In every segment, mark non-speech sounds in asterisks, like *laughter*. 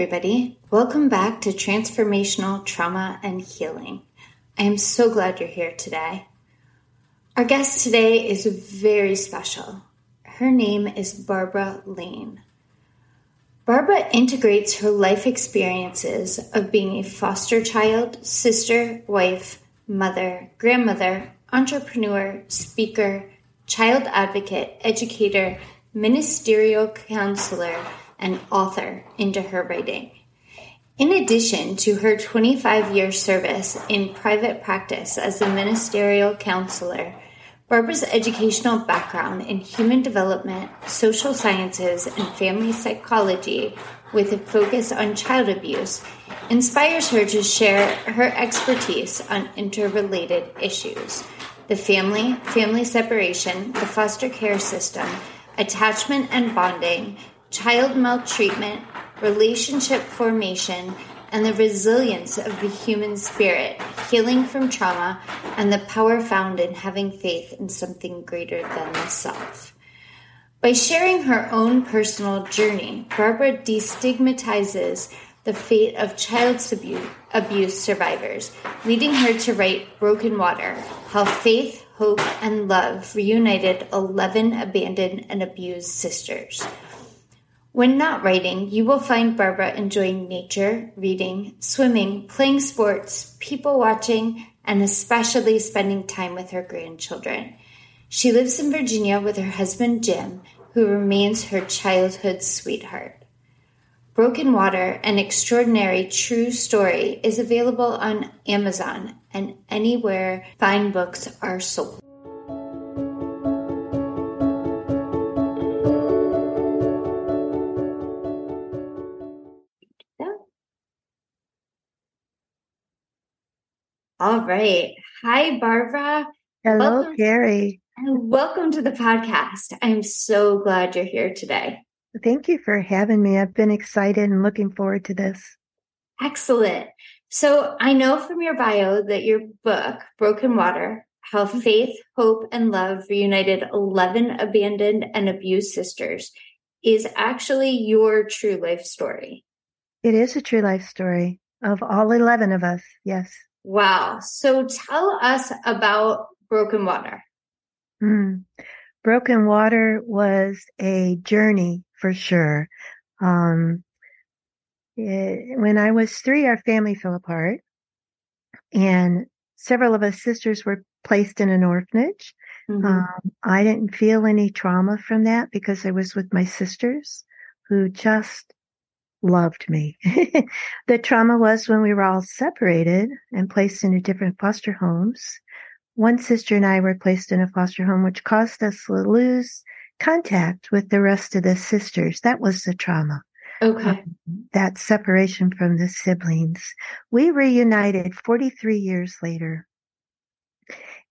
Everybody. Welcome back to Transformational Trauma and Healing. I am so glad you're here today. Our guest today is very special. Her name is Barbara Lane. Barbara integrates her life experiences of being a foster child, sister, wife, mother, grandmother, entrepreneur, speaker, child advocate, educator, ministerial counselor, and author into her writing. In addition to her 25 year service in private practice as a ministerial counselor, Barbara's educational background in human development, social sciences, and family psychology, with a focus on child abuse, inspires her to share her expertise on interrelated issues the family, family separation, the foster care system, attachment and bonding, child maltreatment, relationship formation, and the resilience of the human spirit, healing from trauma, and the power found in having faith in something greater than the self. By sharing her own personal journey, Barbara destigmatizes the fate of child abuse survivors, leading her to write Broken Water How Faith, Hope, and Love Reunited 11 Abandoned and Abused Sisters. When not writing, you will find Barbara enjoying nature, reading, swimming, playing sports, people watching, and especially spending time with her grandchildren. She lives in Virginia with her husband Jim, who remains her childhood sweetheart. Broken Water, an extraordinary true story, is available on Amazon and anywhere fine books are sold. All right. Hi, Barbara. Hello, welcome, Carrie. And welcome to the podcast. I'm so glad you're here today. Thank you for having me. I've been excited and looking forward to this. Excellent. So I know from your bio that your book, Broken Water, How mm-hmm. Faith, Hope, and Love Reunited 11 Abandoned and Abused Sisters, is actually your true life story. It is a true life story of all 11 of us. Yes. Wow. So tell us about Broken Water. Mm. Broken Water was a journey for sure. Um, it, when I was three, our family fell apart, and several of us sisters were placed in an orphanage. Mm-hmm. Um, I didn't feel any trauma from that because I was with my sisters who just loved me. *laughs* the trauma was when we were all separated and placed into different foster homes. One sister and I were placed in a foster home, which caused us to lose contact with the rest of the sisters. That was the trauma. Okay. Um, that separation from the siblings. We reunited 43 years later.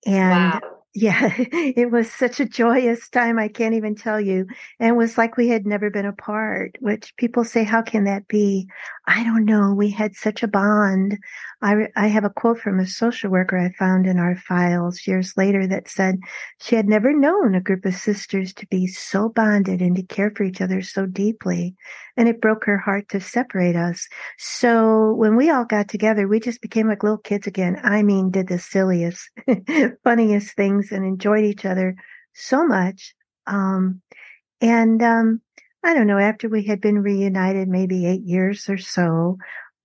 And wow yeah, *laughs* it was such a joyous time. I can't even tell you. And it was like we had never been apart, which people say, how can that be? I don't know. We had such a bond. I, I have a quote from a social worker I found in our files years later that said she had never known a group of sisters to be so bonded and to care for each other so deeply. And it broke her heart to separate us. So when we all got together, we just became like little kids again. I mean, did the silliest, *laughs* funniest things and enjoyed each other so much. Um, and, um, I don't know, after we had been reunited maybe eight years or so,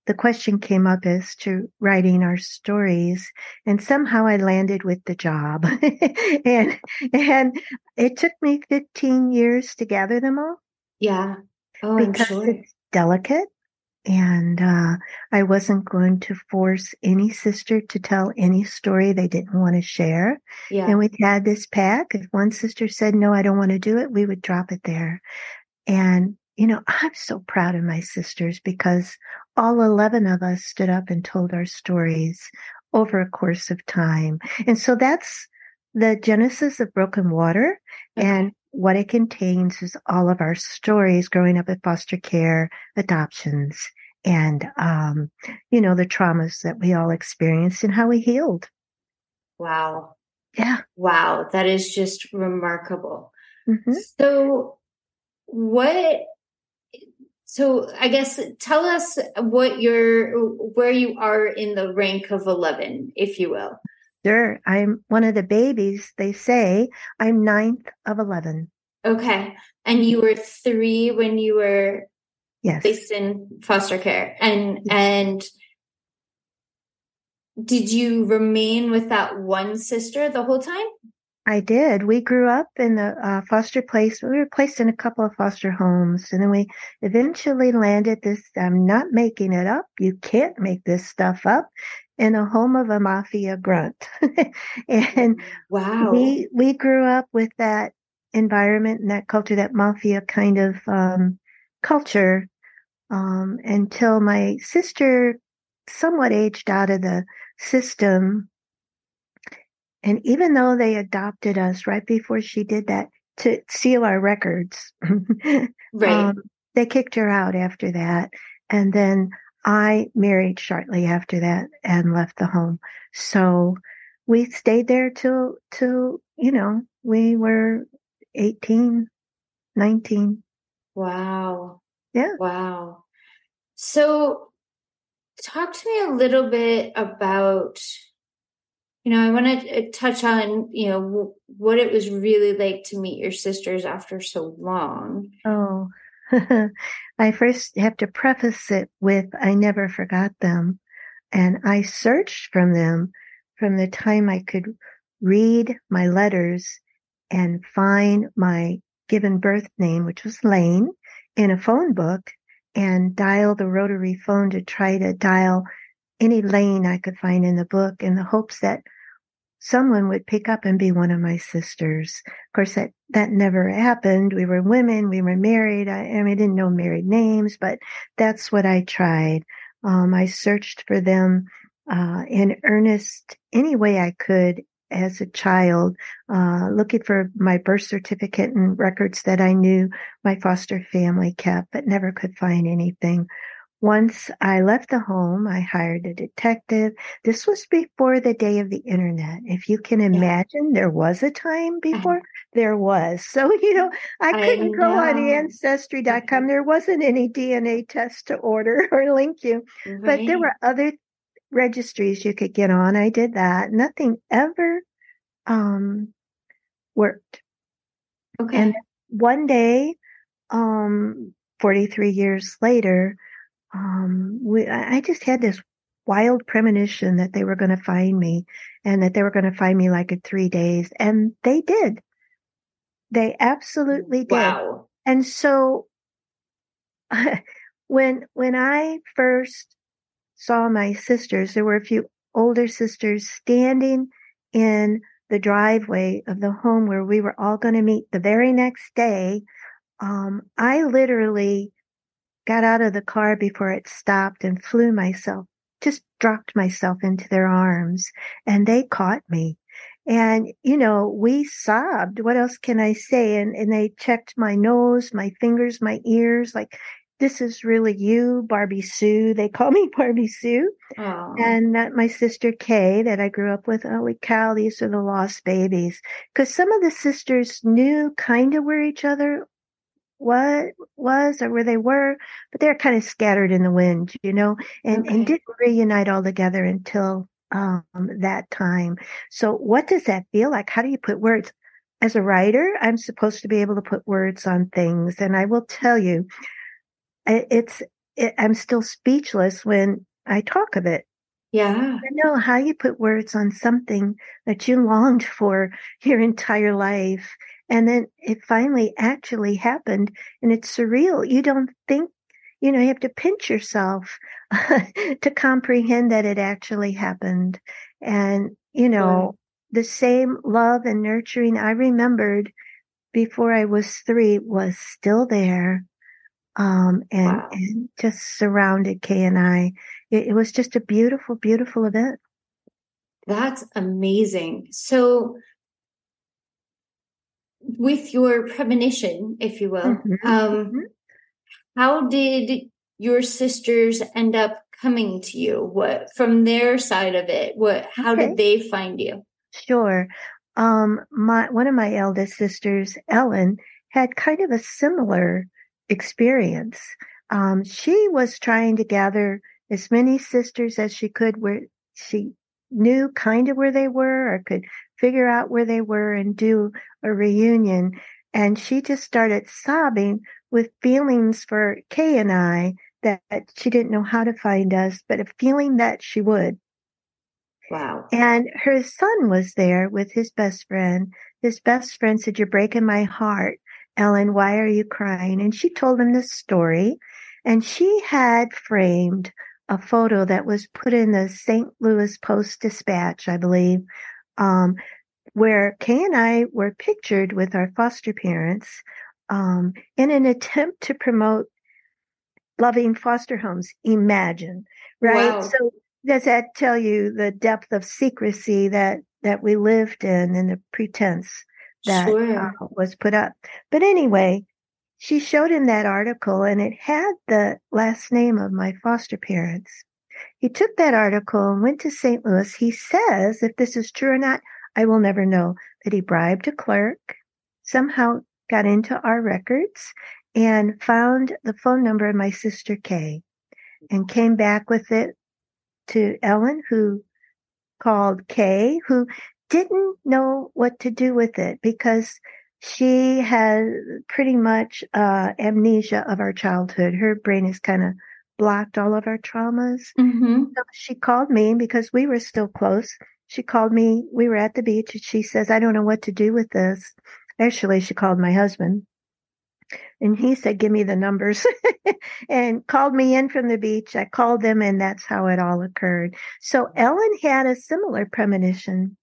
the question came up as to writing our stories and somehow I landed with the job. *laughs* and and it took me 15 years to gather them all. Yeah. Oh, because sure. it's delicate and uh, I wasn't going to force any sister to tell any story they didn't want to share. Yeah. And we had this pack. If one sister said, no, I don't want to do it, we would drop it there. And, you know, I'm so proud of my sisters because all 11 of us stood up and told our stories over a course of time. And so that's the genesis of Broken Water. Okay. And what it contains is all of our stories growing up in foster care, adoptions, and, um, you know, the traumas that we all experienced and how we healed. Wow. Yeah. Wow. That is just remarkable. Mm-hmm. So what So I guess tell us what you're, where you are in the rank of 11, if you will. Sure. I'm one of the babies. They say I'm ninth of 11. Okay. And you were three when you were yes. placed in foster care. And, yes. and did you remain with that one sister the whole time? I did. We grew up in the uh, foster place. We were placed in a couple of foster homes, and then we eventually landed this. I'm not making it up. You can't make this stuff up. In a home of a mafia grunt, *laughs* and wow, we we grew up with that environment and that culture, that mafia kind of um, culture, um, until my sister somewhat aged out of the system and even though they adopted us right before she did that to seal our records, *laughs* right. Um, they kicked her out after that. And then I married shortly after that and left the home. So we stayed there till, till, you know, we were 18, 19. Wow. Yeah. Wow. So talk to me a little bit about you know, I want to uh, touch on, you know, what it was really like to meet your sisters after so long. Oh, *laughs* I first have to preface it with I never forgot them. And I searched from them from the time I could read my letters and find my given birth name, which was Lane, in a phone book and dial the rotary phone to try to dial any lane I could find in the book in the hopes that someone would pick up and be one of my sisters. Of course, that, that never happened. We were women. We were married. I, I, mean, I didn't know married names, but that's what I tried. Um, I searched for them, uh, in earnest any way I could as a child, uh, looking for my birth certificate and records that I knew my foster family kept, but never could find anything. Once I left the home, I hired a detective. This was before the day of the internet. If you can imagine, yeah. there was a time before there was. *laughs* So, you know, I couldn't I go on ancestry.com. *laughs* There wasn't any DNA test to order *laughs* or link you, right. but there were other registries you could get on. I did that. Nothing ever, um, worked. Okay. And one day, um, 43 years later, um, we, I just had this wild premonition that they were going to find me and that they were going to find me like in three days. And they did. They absolutely did. Wow. And so *laughs* when, when I first saw my sisters, there were a few older sisters standing in the driveway of the home where we were all going to meet the very next day. Um, I literally got out of the car before it stopped and flew myself, just dropped myself into their arms and they caught me. And, you know, we sobbed. What else can I say? And, and they checked my nose, my fingers, my ears, like, this is really you, Barbie Sue. They call me *laughs* Barbie Sue. Aww. And my sister Kay that I grew up with. Oh, Holy cow, these are the lost babies. Cause some of the sisters knew kind of where each other what was or where they were, but they're kind of scattered in the wind, you know, and, okay. and didn't reunite all together until um, that time. So what does that feel like? How do you put words? As a writer, I'm supposed to be able to put words on things. And I will tell you, it's, it, I'm still speechless when I talk of it. Yeah. I know how you put words on something that you longed for your entire life and then it finally actually happened and it's surreal. You don't think, you know, you have to pinch yourself *laughs* to comprehend that it actually happened. And, you know, the same love and nurturing I remembered before I was three was still there. Um, and, wow. and just surrounded Kay and I. It, it was just a beautiful, beautiful event. That's amazing. So with your premonition, if you will, mm-hmm. um, mm-hmm. how did your sisters end up coming to you? What from their side of it? What? How okay. did they find you? Sure. Um, my one of my eldest sisters, Ellen, had kind of a similar experience. um, she was trying to gather as many sisters as she could where she knew kind of where they were or could figure out where they were and do a reunion. And she just started sobbing with feelings for Kay and I that she didn't know how to find us, but a feeling that she would. Wow. And her son was there with his best friend. His best friend said, You're breaking my heart. Ellen, why are you crying? And she told him this story. And she had framed a photo that was put in the St. Louis Post Dispatch, I believe, um, where Kay and I were pictured with our foster parents um, in an attempt to promote loving foster homes. Imagine, right? Wow. So does that tell you the depth of secrecy that that we lived in and the pretense that sure. uh, was put up? But anyway, she showed him that article and it had the last name of my foster parents. He took that article and went to St. Louis. He says, if this is true or not, I will never know that he bribed a clerk, somehow got into our records and found the phone number of my sister Kay and came back with it to Ellen, who called Kay, who didn't know what to do with it because she has pretty much uh, amnesia of our childhood. Her brain is kind of blocked all of our traumas. Mm-hmm. So she called me because we were still close. She called me. We were at the beach and she says, I don't know what to do with this. Actually, she called my husband and he said, give me the numbers *laughs* and called me in from the beach. I called them and that's how it all occurred. So Ellen had a similar premonition.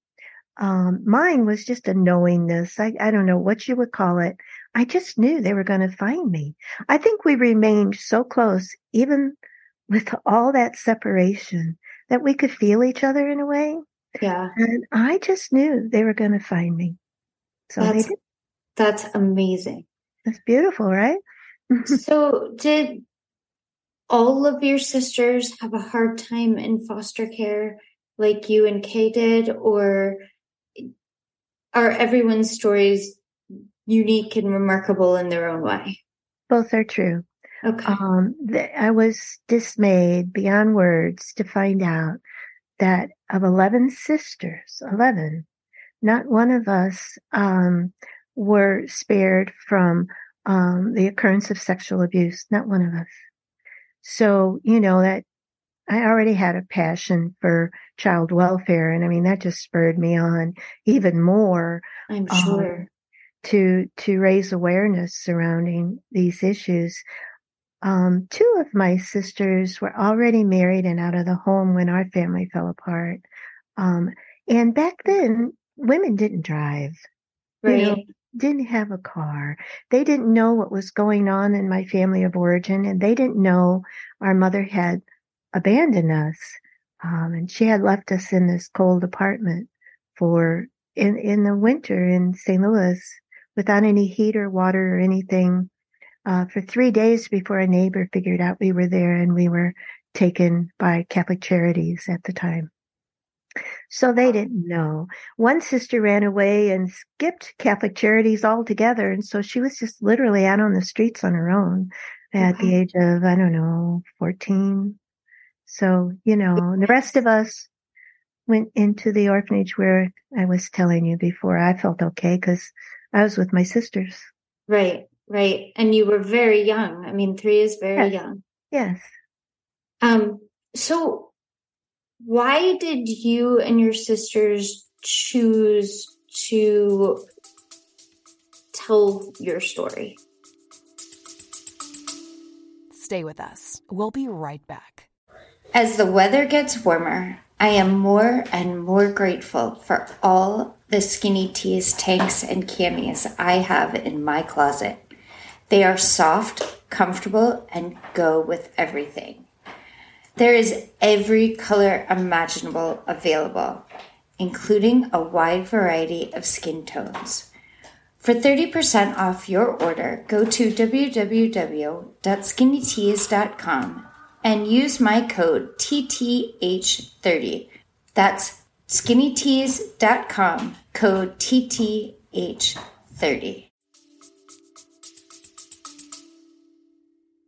Um, mine was just a knowingness. I, I don't know what you would call it. I just knew they were going to find me. I think we remained so close, even with all that separation, that we could feel each other in a way. Yeah. And I just knew they were going to find me. So that's, That's amazing. That's beautiful, right? *laughs* so, did all of your sisters have a hard time in foster care like you and Kay did, or are everyone's stories unique and remarkable in their own way? Both are true. Okay. Um, I was dismayed beyond words to find out that of 11 sisters, 11, not one of us um, were spared from um, the occurrence of sexual abuse. Not one of us. So, you know, that I already had a passion for child welfare. And I mean, that just spurred me on even more. I'm um, sure. Um, to, to raise awareness surrounding these issues. Um, two of my sisters were already married and out of the home when our family fell apart. Um, and back then, women didn't drive. Right. You know, didn't have a car. They didn't know what was going on in my family of origin, and they didn't know our mother had abandoned us. Um, and she had left us in this cold apartment for in in the winter in St. Louis without any heat or water or anything uh, for three days before a neighbor figured out we were there, and we were taken by Catholic Charities at the time. So they didn't know. One sister ran away and skipped Catholic Charities altogether. And so she was just literally out on the streets on her own at the age of, I don't know, 14. So, you know, the rest of us went into the orphanage where I was telling you before. I felt okay because I was with my sisters. Right, right. And you were very young. I mean, three is very yes. young. Yes. Um, so why did you and your sisters choose to tell your story? Stay with us. We'll be right back. As the weather gets warmer, I am more and more grateful for all the skinny tees, tanks, and camis I have in my closet. They are soft, comfortable, and go with everything. There is every color imaginable available, including a wide variety of skin tones. For 30% off your order, go to www.skinnytees.com and use my code TTH30. That's skinnytees.com, code TTH30.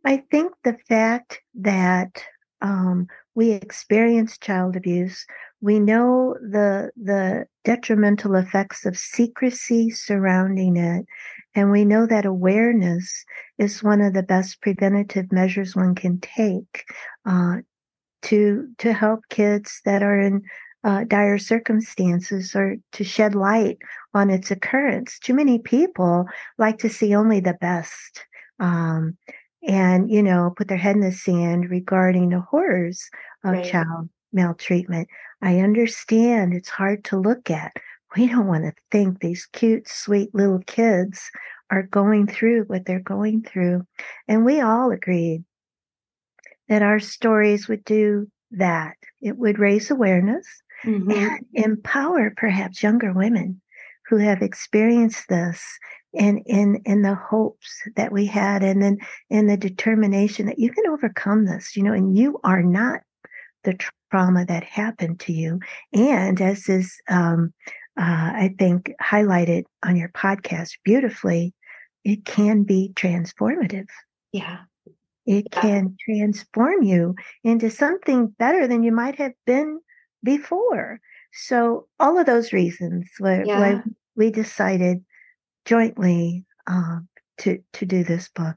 I think the fact that um, we experience child abuse, we know the the detrimental effects of secrecy surrounding it, and we know that awareness is one of the best preventative measures one can take uh, to to help kids that are in uh, dire circumstances or to shed light on its occurrence. Too many people like to see only the best. Um, and you know put their head in the sand regarding the horrors of right. child maltreatment i understand it's hard to look at we don't want to think these cute sweet little kids are going through what they're going through and we all agreed that our stories would do that it would raise awareness mm-hmm. and *clears throat* empower perhaps younger women who have experienced this and in in the hopes that we had and then in the determination that you can overcome this you know and you are not the trauma that happened to you and as is um, uh, i think highlighted on your podcast beautifully it can be transformative yeah it yeah. can transform you into something better than you might have been before so all of those reasons why, yeah. why we decided jointly um, to to do this book.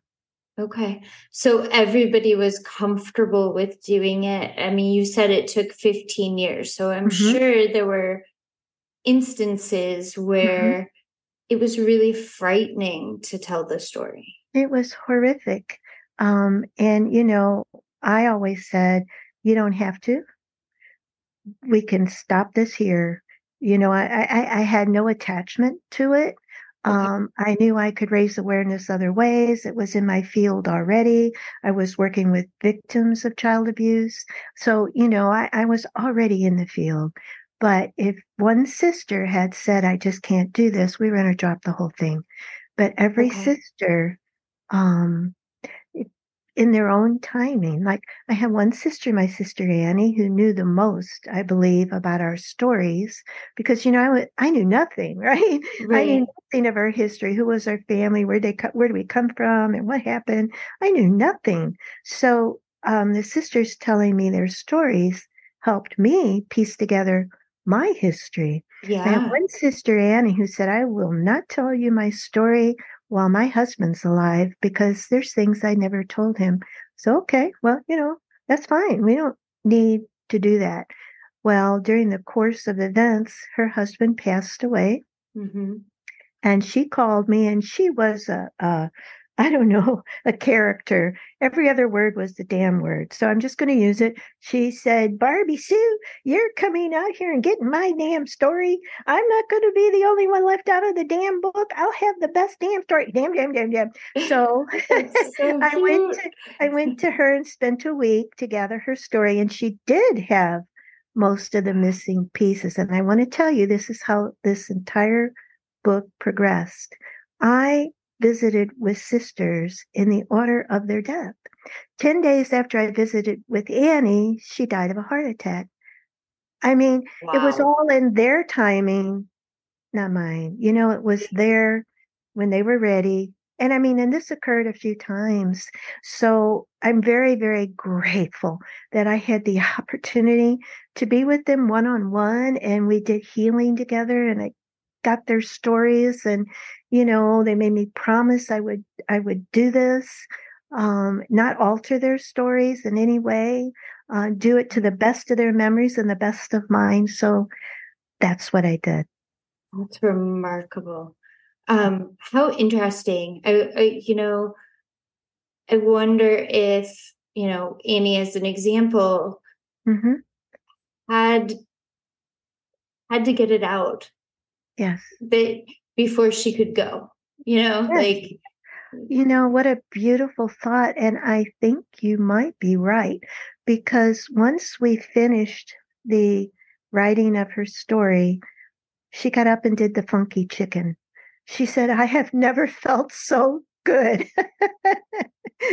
Okay. So everybody was comfortable with doing it. I mean, you said it took 15 years. So I'm mm-hmm. sure there were instances mm-hmm. where mm-hmm. it was really frightening to tell the story. It was horrific. Um, and, you know, I always said, you don't have to. We can stop this here. You know, I, I, I had no attachment to it. Um, I knew I could raise awareness other ways. It was in my field already. I was working with victims of child abuse. So, you know, I, I was already in the field. But if one sister had said, I just can't do this, we were going to drop the whole thing. But every okay. sister um, in their own timing. Like I have one sister, my sister Annie, who knew the most, I believe, about our stories because you know I, w- I knew nothing, right? *laughs* right? I knew nothing of our history. Who was our family? Where they where do we come from, and what happened? I knew nothing. So um, the sisters telling me their stories helped me piece together my history. Yeah. I have one sister, Annie, who said, I will not tell you my story while my husband's alive because there's things I never told him. So, okay, well, you know, that's fine. We don't need to do that. Well, during the course of events, her husband passed away. Mm-hmm. And she called me, and she was a, a I don't know, *laughs* a character. Every other word was the damn word. So I'm just going to use it. She said, Barbie Sue, you're coming out here and getting my damn story. I'm not going to be the only one left out of the damn book. I'll have the best damn story. Damn, damn, damn, damn. So, *laughs* so *laughs* I went to I went to her and spent a week to gather her story. And she did have most of the missing pieces. And I want to tell you, this is how this entire book progressed. I visited with sisters in the order of their death. 10 days after I visited with Annie, she died of a heart attack. I mean, wow. it was all in their timing, not mine. You know, it was there when they were ready. And I mean, and this occurred a few times. So I'm very, very grateful that I had the *laughs* opportunity to be with them one on one and we did healing together and I got their stories and you know they made me promise i would i would do this um, not alter their stories in any way uh, do it to the best of their memories and the best of mine. So that's what i did. That's remarkable. Um, how interesting. I, I you know i wonder if you know annie as an example mm-hmm. had had to get it out Yes. But before she could go, you know, yes. like you know, what a beautiful thought. And I think you might be right because once we finished the writing of her story, she got up and did the funky chicken. She said, I have never *laughs* felt so good.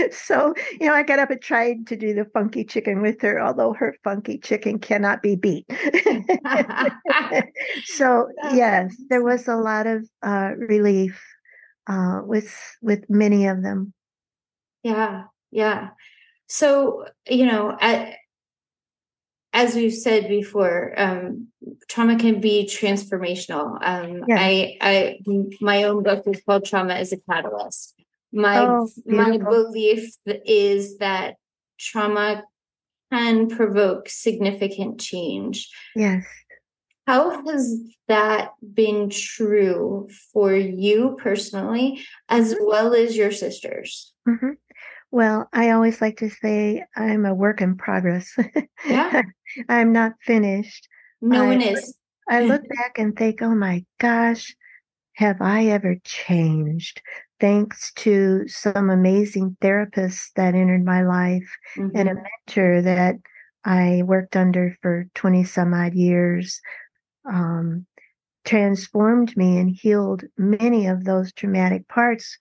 *laughs* so, you know, I got up and tried to do the funky chicken with her, although her funky chicken cannot be beat. *laughs* so, *laughs* yes, there was a lot of uh, relief uh, with with many of them. Yeah, Yeah. So, you know, at, as we've said before, um, trauma can be transformational. Um, yeah. I, I, my own book is called "Trauma is a Catalyst." My oh, my belief is that trauma can provoke significant change. Yes. How has that been true for you personally, as mm-hmm. well as your sisters? Mm-hmm. Well, I always like to say I'm a work in progress. Yeah. *laughs* I'm not finished. No I, one is. I look back and think, oh my gosh, have I ever changed? Thanks to some amazing therapists that entered my life mm-hmm. and a mm-hmm. mentor that I worked under for 20 some odd years, um, transformed me and healed many of those traumatic parts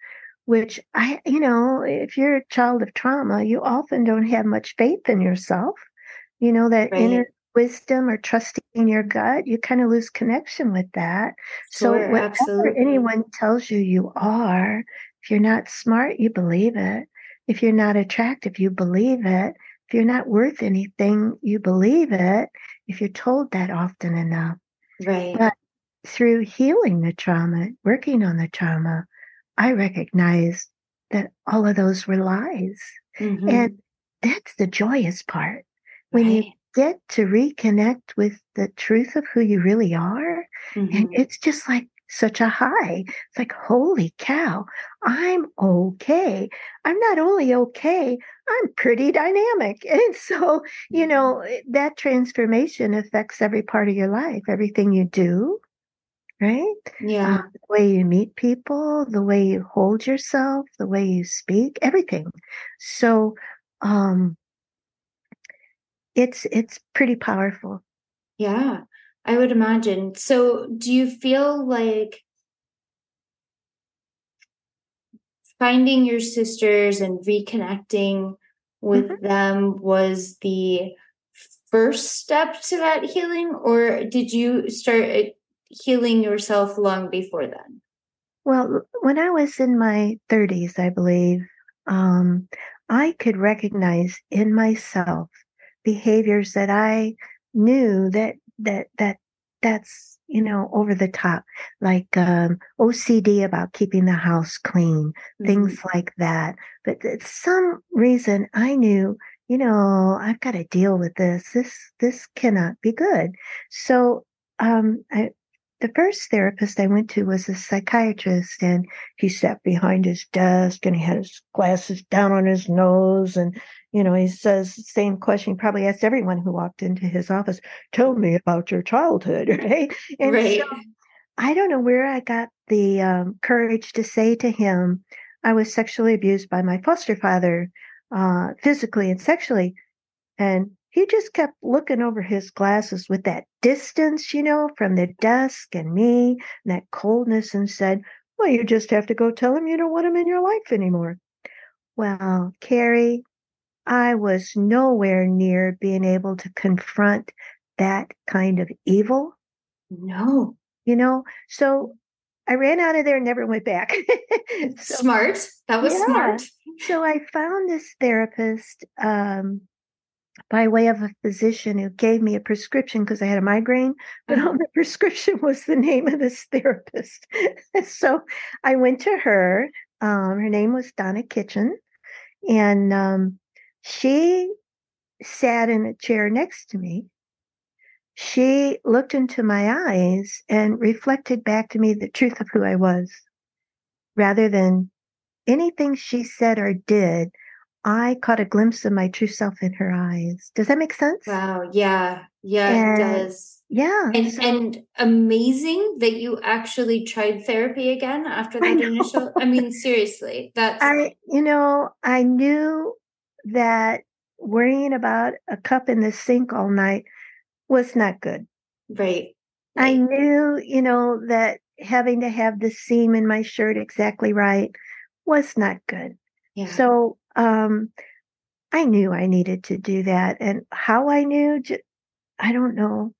which I, you know, if you're a child of trauma, you often don't have much faith in yourself. You know, that right. inner wisdom or trusting your gut, you kind of lose connection with that. Sure, so whatever absolutely. anyone tells you you are, if you're not smart, you believe it. If you're not attractive, you believe it. If you're not worth anything, you believe it. If you're told that often enough. Right. But through healing the trauma, working on the trauma, I recognized that all of those were lies. Mm-hmm. And that's the joyous part. When right. you get to reconnect with the truth of who you really are, mm-hmm. and it's just like such a high. It's like, holy cow, I'm okay. I'm not only okay, I'm pretty dynamic. *laughs* And so, you mm-hmm. know, that transformation affects every part of your life, everything you do, right? Yeah. Uh, the way you meet people, the way you hold yourself, the way you speak, everything. So, um, it's it's pretty powerful. Yeah, I would imagine. So, do you feel like finding your sisters and reconnecting with mm-hmm. them was the first step to that healing or did you start healing yourself long before then? Well, when I was in my 30s, I believe, um, I could recognize in myself behaviors that I knew that that that that's you know over the top, like um, OCD about keeping the house clean, mm-hmm. things like that. But some reason I knew you know i've got to deal with this this this cannot be good so um, I, the first therapist I went to was a psychiatrist, and he sat behind his desk and he had his glasses down on his nose. And, you know, he says the same question he probably asked everyone who walked into his office Tell me about your childhood, *laughs* right? And right. So I don't know where I got the um, courage to say to him, I was sexually abused by my foster father, uh, physically and sexually. And he just kept looking over his glasses with that distance, you know, from the desk and me, and that coldness, and said, Well, you just have to go tell him you don't want him in your life anymore. Well, Carrie, I was nowhere near being able to confront that kind of evil. No. You know, so I ran out of there and never went back. *laughs* so, smart. That was yeah. smart. So I found this therapist um, by way of a physician who gave me a prescription because I had a migraine, but on the *laughs* prescription was the name of this therapist. *laughs* so I went to her. Um, her name was Donna Kitchen, and um, she sat in a chair next to me. She looked into my eyes and reflected back to me the truth of who I was rather than anything she said or did I caught a glimpse of my true self in her eyes. Does that make sense? Wow. Yeah. Yeah, and, it does. Yeah. And so, and amazing that you actually tried therapy again after that I initial. I mean, *laughs* seriously, that's I you know, I knew that worrying about a cup in the sink all night was not good. Right. right. I knew, you know, that having to have the seam in my shirt exactly right was not good. Yeah. So um, I knew I needed to do that. And how I knew, I don't know.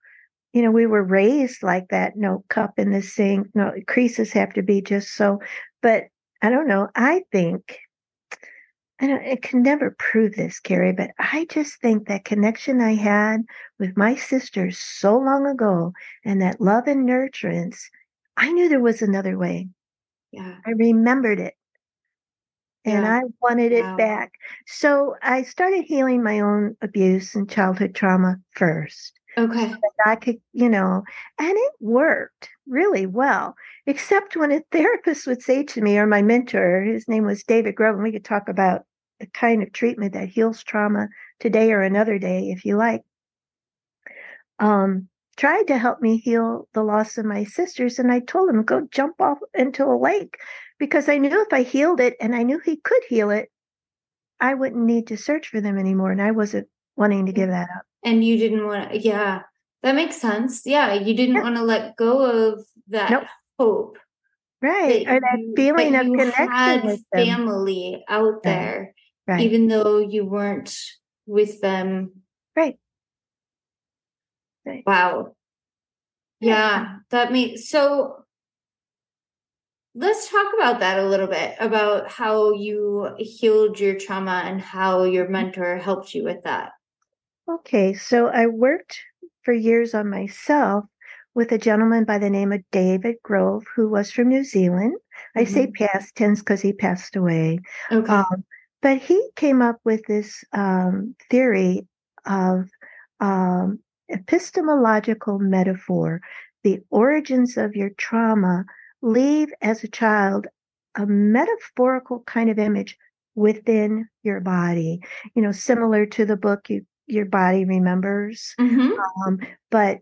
You know, we were raised like that no cup in the sink, no creases have to be just so. But I don't know. I think I, don't, I can never prove this, Carrie, but I just think that connection I had with my sisters so long ago and that love and nurturance, I knew there was another way. Yeah. I remembered it and Yeah. I wanted it Wow. back. So I started healing my own abuse and childhood trauma first. Okay. that I could, you know, and it worked really well, except when a *laughs* therapist would say to me, or my mentor, his name was David Grove, and we could talk about the kind of treatment that heals trauma today or another day, if you like. Um, tried to help me heal the loss of my sisters, and I told him, go jump off into a lake because I knew if I healed it and I knew he could heal it, I wouldn't need to search for them anymore. And I wasn't wanting to mm. give that up. And you didn't want to, yeah, that makes sense. Yeah. You didn't Yeah. want to let go of that Nope. hope. Right. or that you- feeling that of you connection had with them. family out there, Right. even though you weren't with them. Right. Right. Wow. Yeah. Yeah, that makes so. Let's talk about that a little bit about how you healed your trauma and how your mentor helped you with that. Okay, so I worked for years on myself with a gentleman by the name of David Grove, who was from New Zealand. I say past tense because he passed away. Okay. Um, but he came up with this um, theory of um, epistemological metaphor. The origins of your trauma leave as a child a metaphorical kind of image within your body. You know, similar to the book you, Your Body Remembers, Mhm. um, but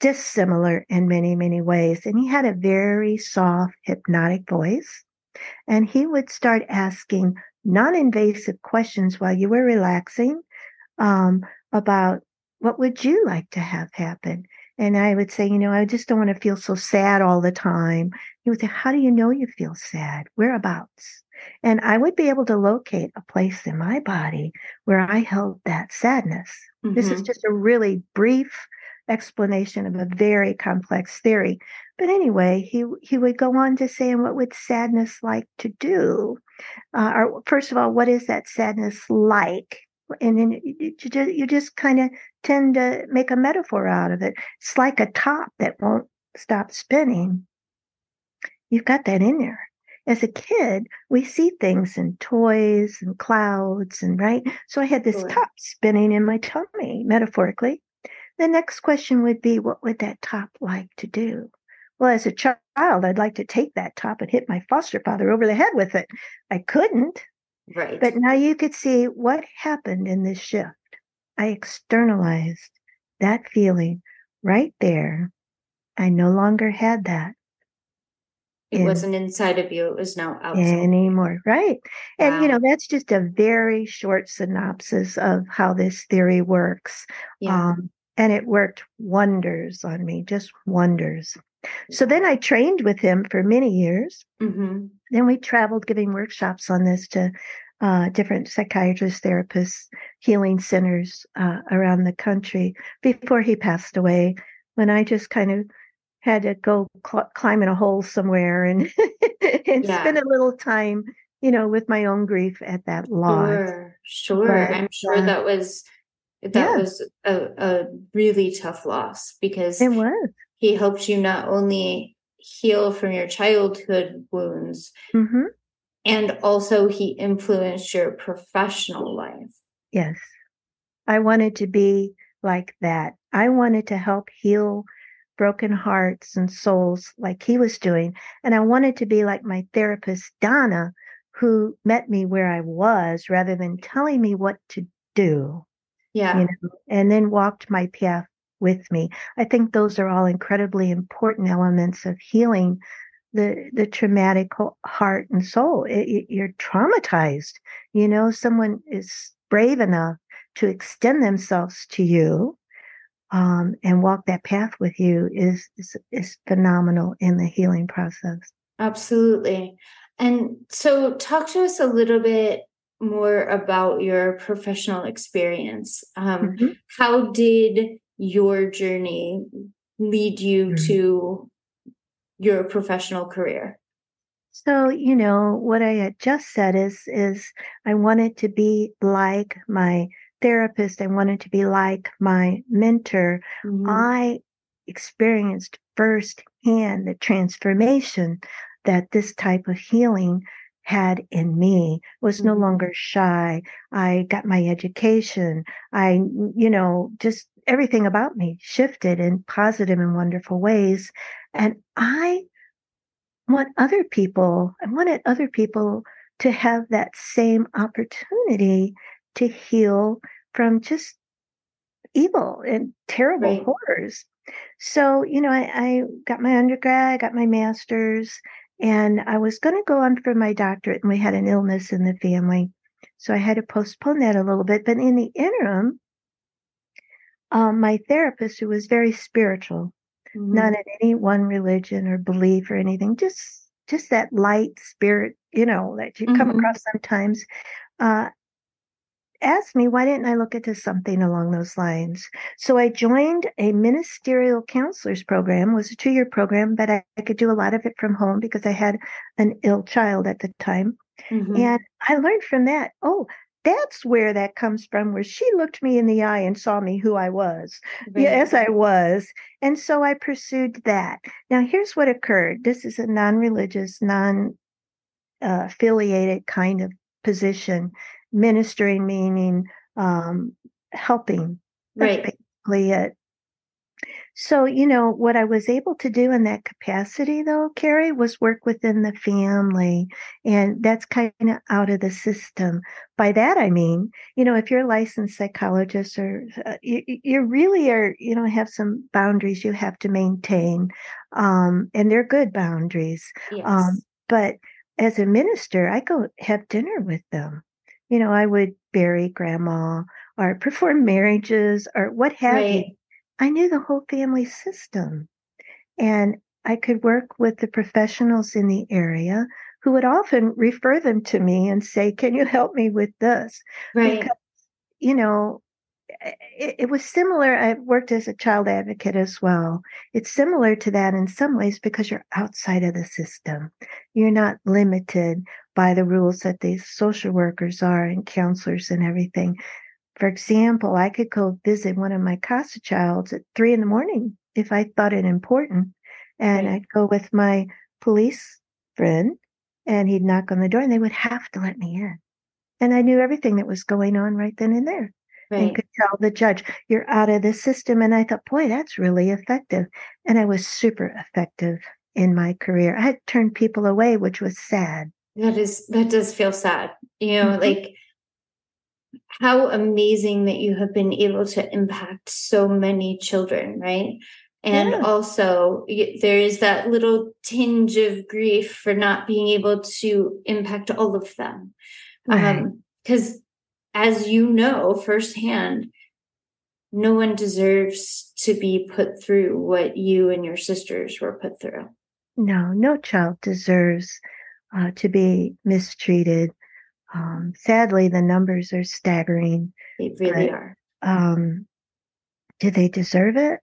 dissimilar in many, many ways. And he had a very soft, hypnotic voice. And he would start asking non invasive questions while you were relaxing um, about what would you like to have happen? And I would say, you know, I just don't want to feel so sad all the time. He would say, How do you know you feel sad? Whereabouts? And I would be able to locate a place in my body where I held that sadness. This is Mhm. just a really brief explanation of a very complex theory. But anyway, he he would go on to say, and what would sadness like to do? Uh, or first of all, what is that sadness like? And then you just you just kind of tend to make a metaphor out of it. It's like a top that won't stop spinning. You've got that in there. As a kid, we see things in toys and clouds and right. So I had this Sure. top spinning in my tummy, metaphorically. The next question would be, what would that top like to do? Well, as a child, I'd like to take that top and hit my foster father over the head with it. I couldn't, Right. but now you could see what happened in this shift. I externalized that feeling right there. I no longer had that it in- wasn't inside of you, it was now outside. anymore. Right. And, you know, that's just a very short synopsis of how this theory works. yeah. Um, and it worked wonders on me, just wonders. So then I trained with him for many years. hmm Then we traveled giving workshops on this to uh, different psychiatrists, therapists, healing centers uh, around the country before he passed away. When I just kind of had to go cl- climb in a hole somewhere and *laughs* and Yeah. spend a little time, you know, with my own grief at that loss. Sure, sure. But, I'm sure uh, that was that yeah. was a, a really tough loss because It was. he helped you not only heal from your childhood wounds hmm and also he influenced your professional life. Yes. I wanted to be like that. I wanted to help heal broken hearts and souls like he was doing. And I wanted to be like my therapist, Donna, who met me where I was rather than telling me what to do, Yeah. you know, and then walked my path with me. I think those are all incredibly important elements of healing the the traumatic heart and soul. It, it- you're traumatized. You know, someone is brave enough to extend themselves to you um, and walk that path with you is, is is phenomenal in the healing process. Absolutely. And so, talk to us a little bit more about your professional experience. Um, Mhm. How did your journey lead you Mhm. to your professional career? So, you know, what I had just said is is I wanted to be like my therapist. I wanted to be like my mentor. Mm-hmm. I experienced firsthand the transformation that this type of healing had in me was mm-hmm. no longer shy i got my education i you know just everything about me shifted in positive and wonderful ways and i want other people i wanted other people to have that same opportunity to heal from just evil and terrible right. horrors so, you know, I, I got my undergrad, I got my master's, and I was going to go on for my doctorate, and we had an illness in the family. So I had to postpone that a little bit. But in the interim, um, my therapist, who was very spiritual, mm-hmm. not in any one religion or belief or anything, just just that light spirit, you know, that you mm-hmm. come across sometimes, uh, asked me why didn't I look into something along those lines. So I joined a ministerial counselors program. It was a two-year program, but I, I, could do a lot of it from home because I had an ill child at the time. Mm-hmm. And I learned from that. Oh, that's where that comes from, where she looked me in the eye and saw me who I was, right. as I was. And so I pursued that. Now, here's what occurred. This is a non-religious, non uh, affiliated kind of position ministering meaning um, helping. That's right. basically it. So, you know, what I was able to do in that capacity, though, Carrie, was work within the family. And that's kind of out of the system. By that, I mean, you know, if you're a licensed psychologist or uh, you, you really are, you know, have some boundaries you have to maintain. Um, and they're good boundaries. Um, yes. Um, but as a minister, I go have dinner with them you know, I would bury grandma or perform marriages or what have right. you. I knew the whole family system. And I could work with the professionals in the area who would often refer them to me and say, Can you help me with this? Right. Because, you know, it, it, was similar. I worked as a child advocate as well. It's similar to that in some ways because you're outside of the system. You're not limited by the rules that these social workers are and counselors and everything. For example, I could go visit one of my CASA childs at three in the morning if I thought it important. And right. I'd go with my police friend and he'd knock on the door and they would have to let me in. And I knew everything that was going on right then and there. Right. And could tell the judge, you're out of the system. And I thought, boy, that's really effective. And I was super effective in my career. I had turned people away, which was sad. That is that does feel sad. You know, mm-hmm. like how amazing that you have been able to impact so many children, right? And yeah. also, there is that little tinge of grief for not being able to impact all of them. Because, right. um, as you know firsthand, no one deserves to be put through what you and your sisters were put through. No, no child deserves uh, to be mistreated. Um, sadly, the numbers are staggering. They really but, are. Um, do they deserve it?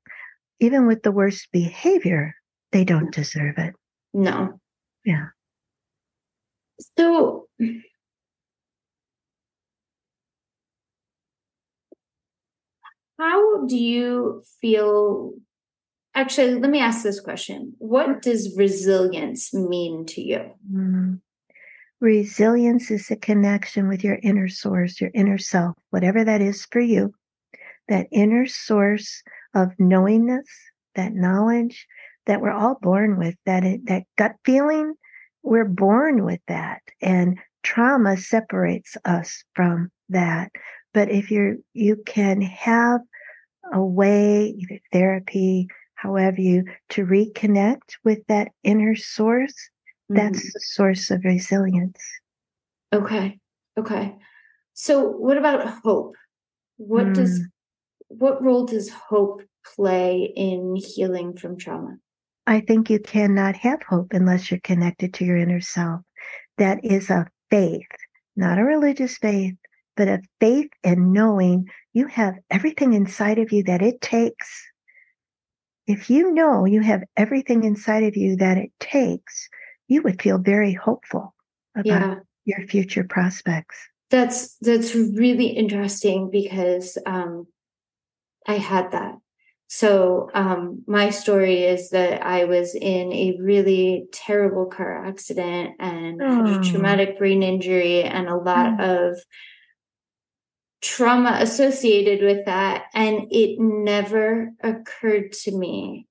Even with the worst behavior, they don't deserve it. No. Yeah. So, how do you feel Actually, let me ask this question. What does resilience mean to you? Mm. Resilience is a connection with your inner source, your inner self, whatever that is for you. That inner source of knowingness, that knowledge that we're all born with, that it, that gut feeling, we're born with that. And trauma separates us from that. But if you're, you can have a way, either therapy, however you to reconnect with that inner source mm-hmm. that's the source of resilience. Okay okay. So what about hope? What mm. does what role does hope play in healing from trauma? I think you cannot have hope unless you're connected to your inner self. That is a faith not a religious faith but a faith in knowing you have everything inside of you that it takes. If you know you have everything inside of you that it takes, you would feel very hopeful about yeah. your future prospects. That's that's really interesting because um, I had that. So um, my story is that I was in a really terrible car accident and oh. had a traumatic brain injury and a lot oh. of trauma associated with that. And it never occurred to me,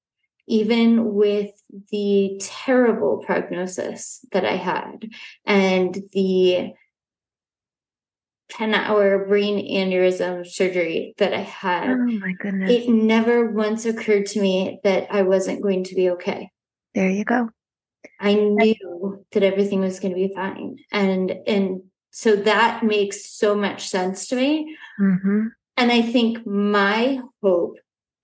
even with the terrible prognosis that I had and the 10 hour brain aneurysm surgery that I had. Oh my goodness. It never once occurred to me that I wasn't going to be okay. There you go. I knew that everything was going to be fine. And and so that makes so much sense to me. Mm-hmm. And I think my hope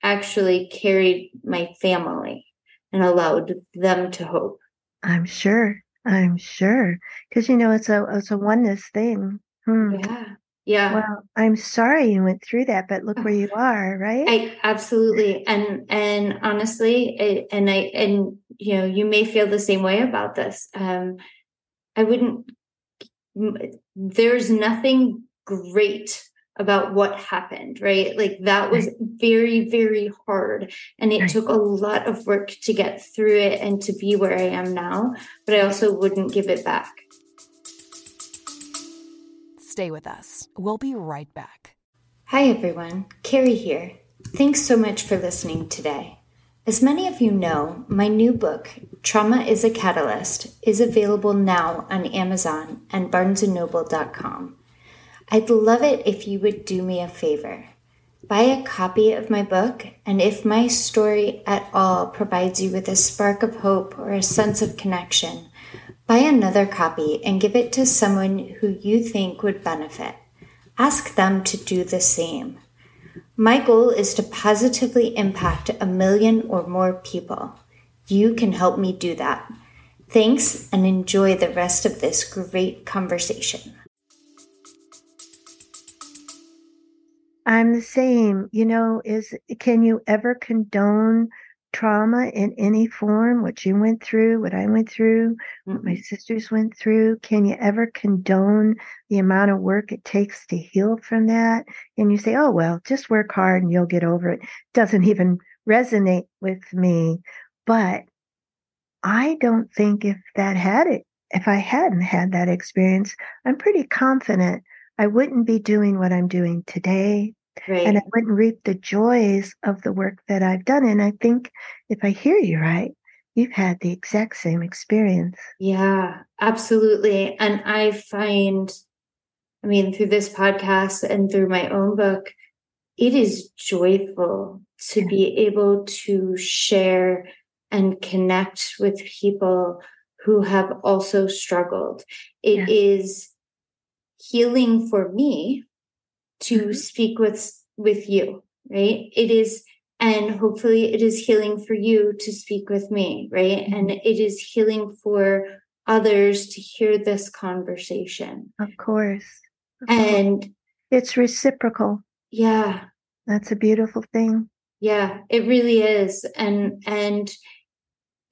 actually carried my family and allowed them to hope. I'm sure. I'm sure. Because you know it's a it's a oneness thing. Hmm. Yeah. Yeah. Well, I'm sorry you went through that, but look where you *sighs* are, right? I absolutely. And and honestly, and I and you know, you may feel the same way about this. Um I wouldn't there's nothing great about what happened, right? Like that was very, very hard. And it took a lot of work to get through it and to be where I am now. But I also wouldn't give it back. Stay with us. We'll be right back. Hi, everyone. Carrie here. Thanks so much for listening today. As many of you know, my new book, Trauma is a Catalyst, is available now on Amazon and barnesandnoble.com. I'd love it if you would do me a favor. Buy a copy of my book, and if my story at all provides you with a spark of hope or a sense of connection, buy another copy and give it to someone who you think would benefit. Ask them to do the same. My goal is to positively impact a million or more people. You can help me do that. Thanks and enjoy the rest of this great conversation. I'm the same. You know, is can you ever condone trauma in any form, what you went through, what I went through, what my sisters went through? Can you ever condone the amount of work it takes to heal from that? And you say, oh, well, just work hard and you'll get over it. Doesn't even resonate with me. But I don't think if that had it, if I hadn't had that experience, I'm pretty confident I wouldn't be doing what I'm doing today. Right. And I wouldn't reap the joys of the work that I've done. And I think if I hear you right, you've had the exact same experience. Yeah, absolutely. And I find, I mean, through this podcast and through my own book, it is joyful to yeah. be able to share and connect with people who have also struggled. It yeah. is healing for me to mm-hmm. speak with with you right? It is and hopefully it is healing for you to speak with me right? Mm-hmm. and it is healing for others to hear this conversation. Of course. Of and course. it's reciprocal. Yeah. That's a beautiful thing. Yeah it really is. And and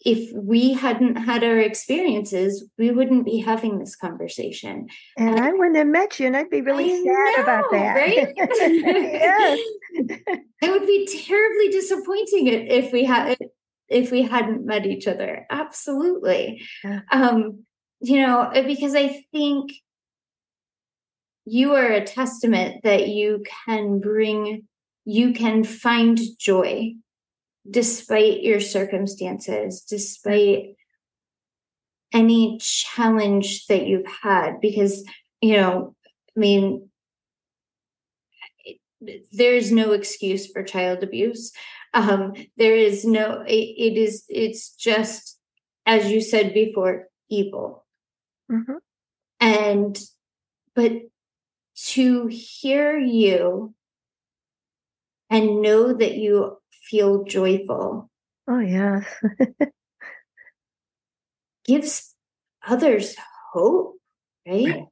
if we hadn't had our experiences, we wouldn't be having this conversation. And, and I wouldn't have met you, and I'd be really I sad know, about that. Right? *laughs* *laughs* yes. it would be terribly disappointing if we had if we hadn't met each other. Absolutely. Yeah. Um, you know, because I think you are a testament that you can bring you can find joy despite your circumstances, despite any challenge that you've had, because, you know, I mean, there's no excuse for child abuse. Um, there is no, it, it is, it's just, as you said before, evil. Mm-hmm. And, but to hear you and know that you feel joyful. Oh, yes. *laughs* gives others hope, right? right.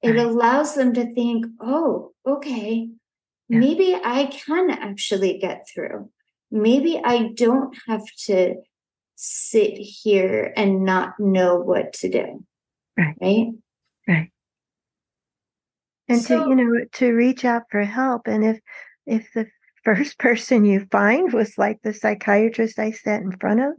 It right. allows them to think, oh, okay, yeah. maybe I can actually get through. Maybe I don't have to sit here and not know what to do. Right. Right. Right. And So- to, you know, to reach out for help. And if, if the first person you find was like the psychiatrist I sat in front of,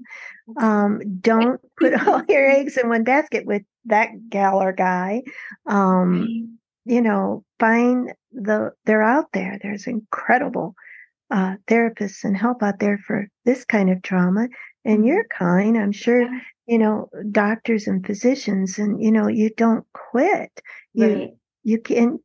um, don't put *laughs* all your eggs in one basket with that gal or guy. Um, you know, find the, they're out there. There's incredible, uh, therapists and help out there for this kind of trauma. And your kind, I'm sure, you know, doctors and physicians and, you know, you don't quit. You, Right. you can,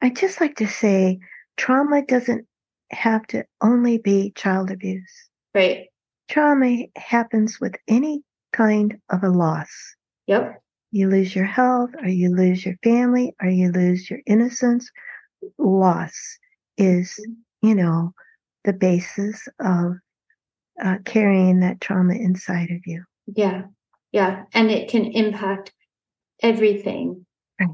I just like to say trauma doesn't have to only be child abuse. Right. Trauma happens with any kind of a loss. Yep. You lose your health, or you lose your family, or you lose your innocence. Loss is, you know, the basis of uh, carrying that trauma inside of you. Yeah. Yeah. And it can impact everything. Right.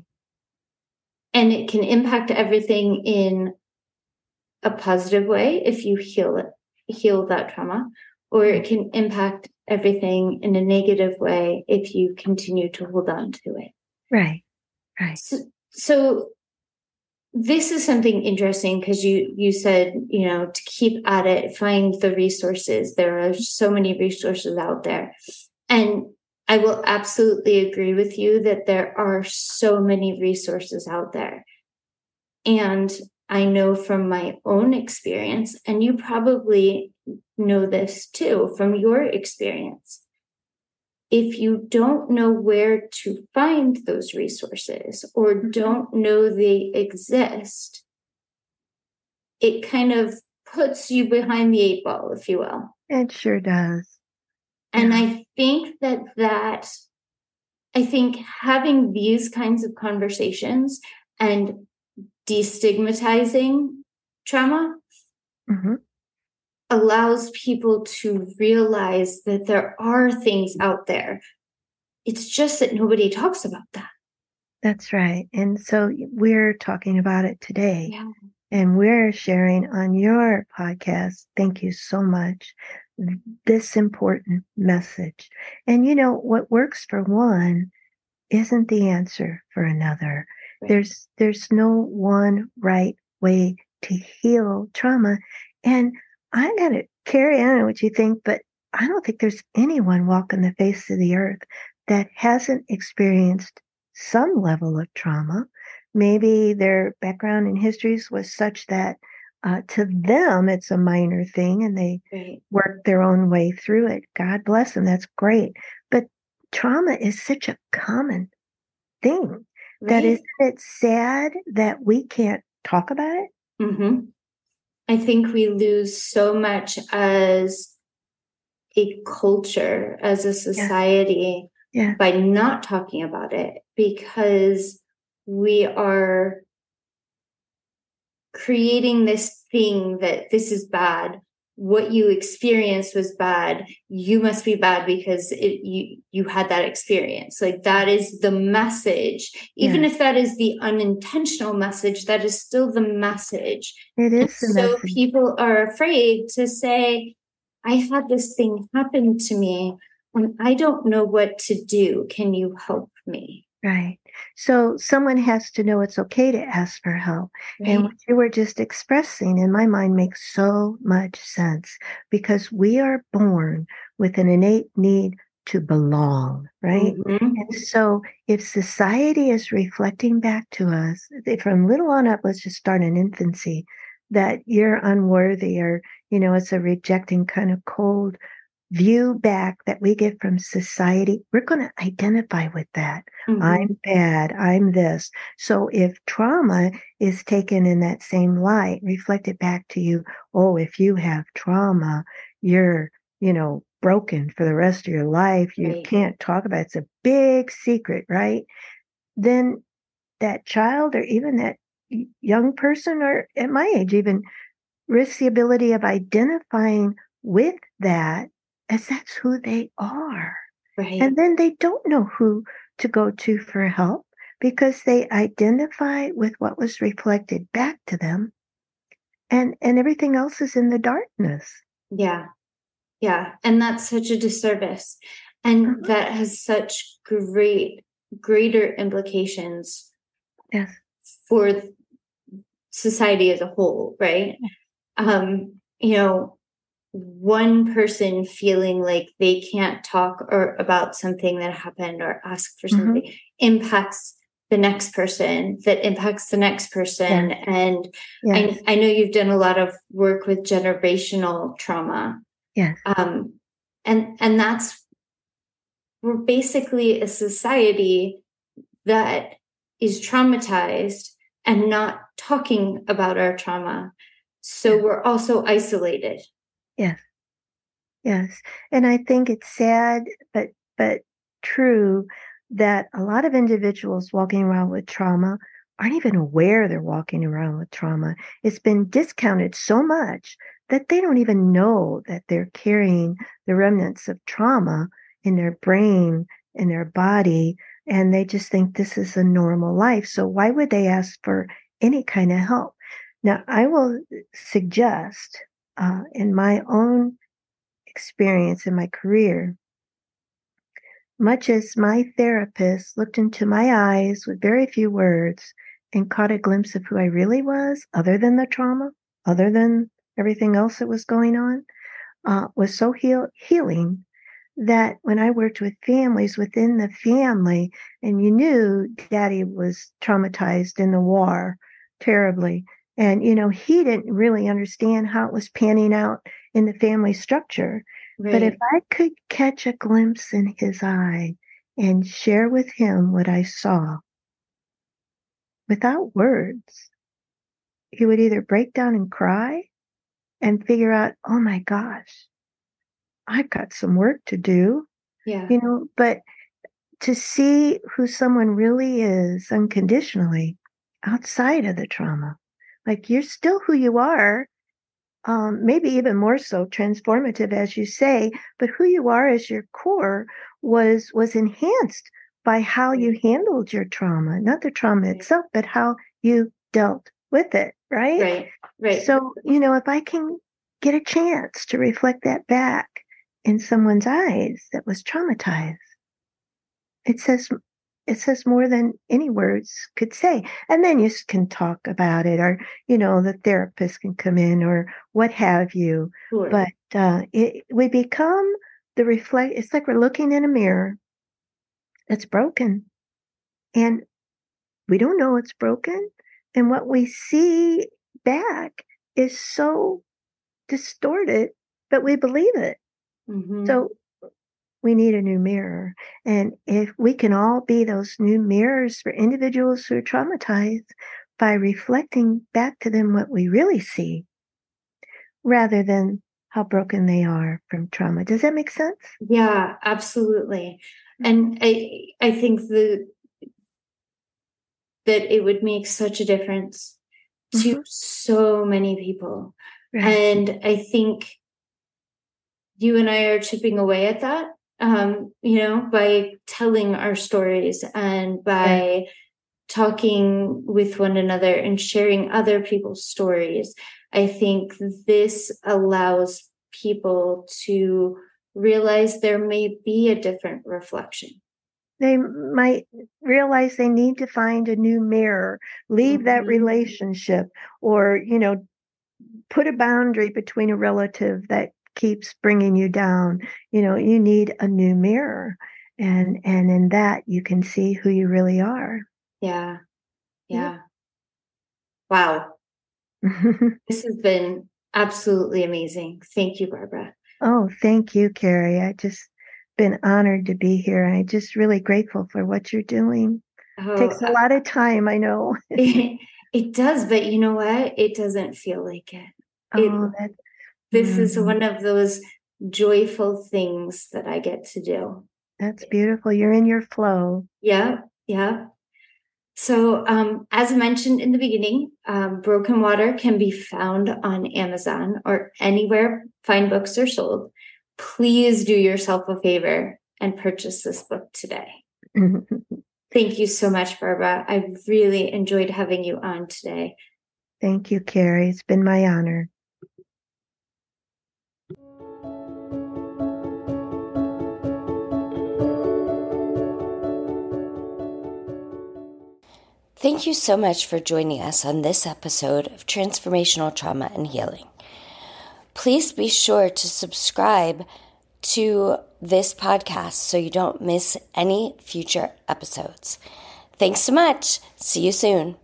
And it can impact everything in a positive way if you heal it, heal that trauma, or it can impact everything in a negative way if you continue to hold on to it. Right. Right. So, so this is something interesting because you you said you know to keep at it find the resources there are so many resources out there and i will absolutely agree with you that there are so many resources out there and i know from my own experience and you probably know this too from your experience if you don't know where to find those resources or mm-hmm. don't know they exist, it kind of puts you behind the eight ball, if you will. It sure does. And I think that that, I think having these kinds of conversations and destigmatizing trauma hmm allows people to realize that there are things out there. It's just that nobody talks about that. That's right. And so we're talking about it today. Yeah. and we're sharing on your podcast. Thank you so much. This important message. And you know, what works for one isn't the answer for another. There's, there's no one right way to heal trauma. And I gotta, Carrie, I don't know what you think, but I don't think there's anyone walking the face of the earth that hasn't experienced some level of trauma maybe their background and histories was such that uh, to them it's a minor thing and they Right. work their own way through it. God bless them. That's great. But trauma is such a common thing that isn't it sad that we can't talk about it? hmm I think we lose so much as a culture, as a society, Yeah. by not talking about it because we are creating this thing that this is bad. What you experienced was bad. You must be bad because it, you you had that experience. Like that is the message. Even if that is the unintentional message, that is still the message. it is the so message. people are afraid to say, I had this thing happen to me and I don't know what to do. Can you help me? Right. So someone has to know it's okay to ask for help. And what you were just expressing in my mind makes so much sense because we are born with an innate need to belong, right? Mhm. And so if society is reflecting back to us from little on up, let's just start in infancy, that you're unworthy or, you know, it's a rejecting kind of cold view back that we get from society, we're going to identify with that. Mhm. I'm bad. I'm this. So if trauma is taken in that same light, reflected back to you, oh, if you have trauma, you're, you know, broken for the rest of your life. You Right. can't talk about it. It's a big secret, right? Then that child or even that young person or at my age even risks the ability of identifying with that as that's who they are. right. And then they don't know who to go to for help because they identify with what was reflected back to them and and everything else is in the darkness. yeah. Yeah. And that's such a disservice. And mm-hmm. that has such great, greater implications yes. for society as a whole, right? Um, you know, one person feeling like they can't talk or about something that happened or ask for mm-hmm. something mm-hmm. impacts the next person that impacts the next person yeah. and. I, I, know you've done a lot of work with generational trauma yeah um and and that's we're basically a society that is traumatized and not talking about our trauma so yeah. we're also isolated Yes. Yes. And I think it's sad, but, but true that a lot of individuals walking around with trauma aren't even aware they're walking around with trauma. It's been discounted so much that they don't even know that they're carrying the remnants of trauma in their brain, in their body, and they just think this is a normal life. So why would they ask for any kind of help? Now, I will uh, suggest uh, in my own experience in my career, much as my therapist looked into my eyes with very few words and caught a glimpse of who I really was, other than the trauma, other than everything else that was going on, uh, was so heal- healing that when I worked with families within the family, and you knew daddy was traumatized in the war terribly, and, you know, he didn't really understand how it was panning out in the family structure. Right. But if I could catch a glimpse in his eye and share with him what I saw without words, he would either break down and cry and figure out, oh my gosh, I've got some work to do. Yeah. You know, but to see who someone really is unconditionally outside of the trauma like you're still who you are, um, maybe even more so transformative, as you say, but who you are as your core was was enhanced by how you handled your trauma, not the trauma itself, but how you dealt with it, right? Right. Right. So, you know, if I can get a chance to reflect that back in someone's eyes that was traumatized, it says it says more than any words could say. And then you can talk about it, or, you know, the therapist can come in or what have you. Sure. But uh, it, we become the reflect, it's like we're looking in a mirror that's broken. And we don't know it's broken. And what we see back is so distorted, but we believe it. Mm-hmm. So we need a new mirror. And if we can all be those new mirrors for individuals who are traumatized by reflecting back to them what we really see rather than how broken they are from trauma. Does that make sense? Yeah, absolutely. And I I think the that it would make such a difference to mm-hmm. so many people. Right. And I think you and I are chipping away at that um, you know, by telling our stories and by yeah. talking with one another and sharing other people's stories. I think this allows people to realize there may be a different reflection. They might realize they need to find a new mirror, leave mm-hmm. that relationship, or, you know, put a boundary between a relative that keeps bringing you down. You know you need a new mirror and and in that you can see who you really are. Yeah. Yeah, yeah. wow. *laughs* This has been absolutely amazing. Thank you barbara. Oh thank you carrie. I just been honored to be here i just really grateful for what you're doing. Oh, takes a uh lot of time i know. It, *laughs* it does but you know what? It doesn't feel like it, oh, it, that, this mm-hmm. is one of those joyful things that I get to do. That's beautiful. You're in your flow. Yeah, yeah. So, um, as mentioned in the beginning, um, Broken Water can be found on Amazon or anywhere fine books are sold. Please do yourself a favor and purchase this book today. *laughs* Thank you so much, Barbara. I really enjoyed having you on today. Thank you, Carrie. It's been my honor. Thank you so much for joining us on this episode of Transformational Trauma and Healing. Please be sure to subscribe to this podcast so you don't miss any future episodes. Thanks so much. See you soon.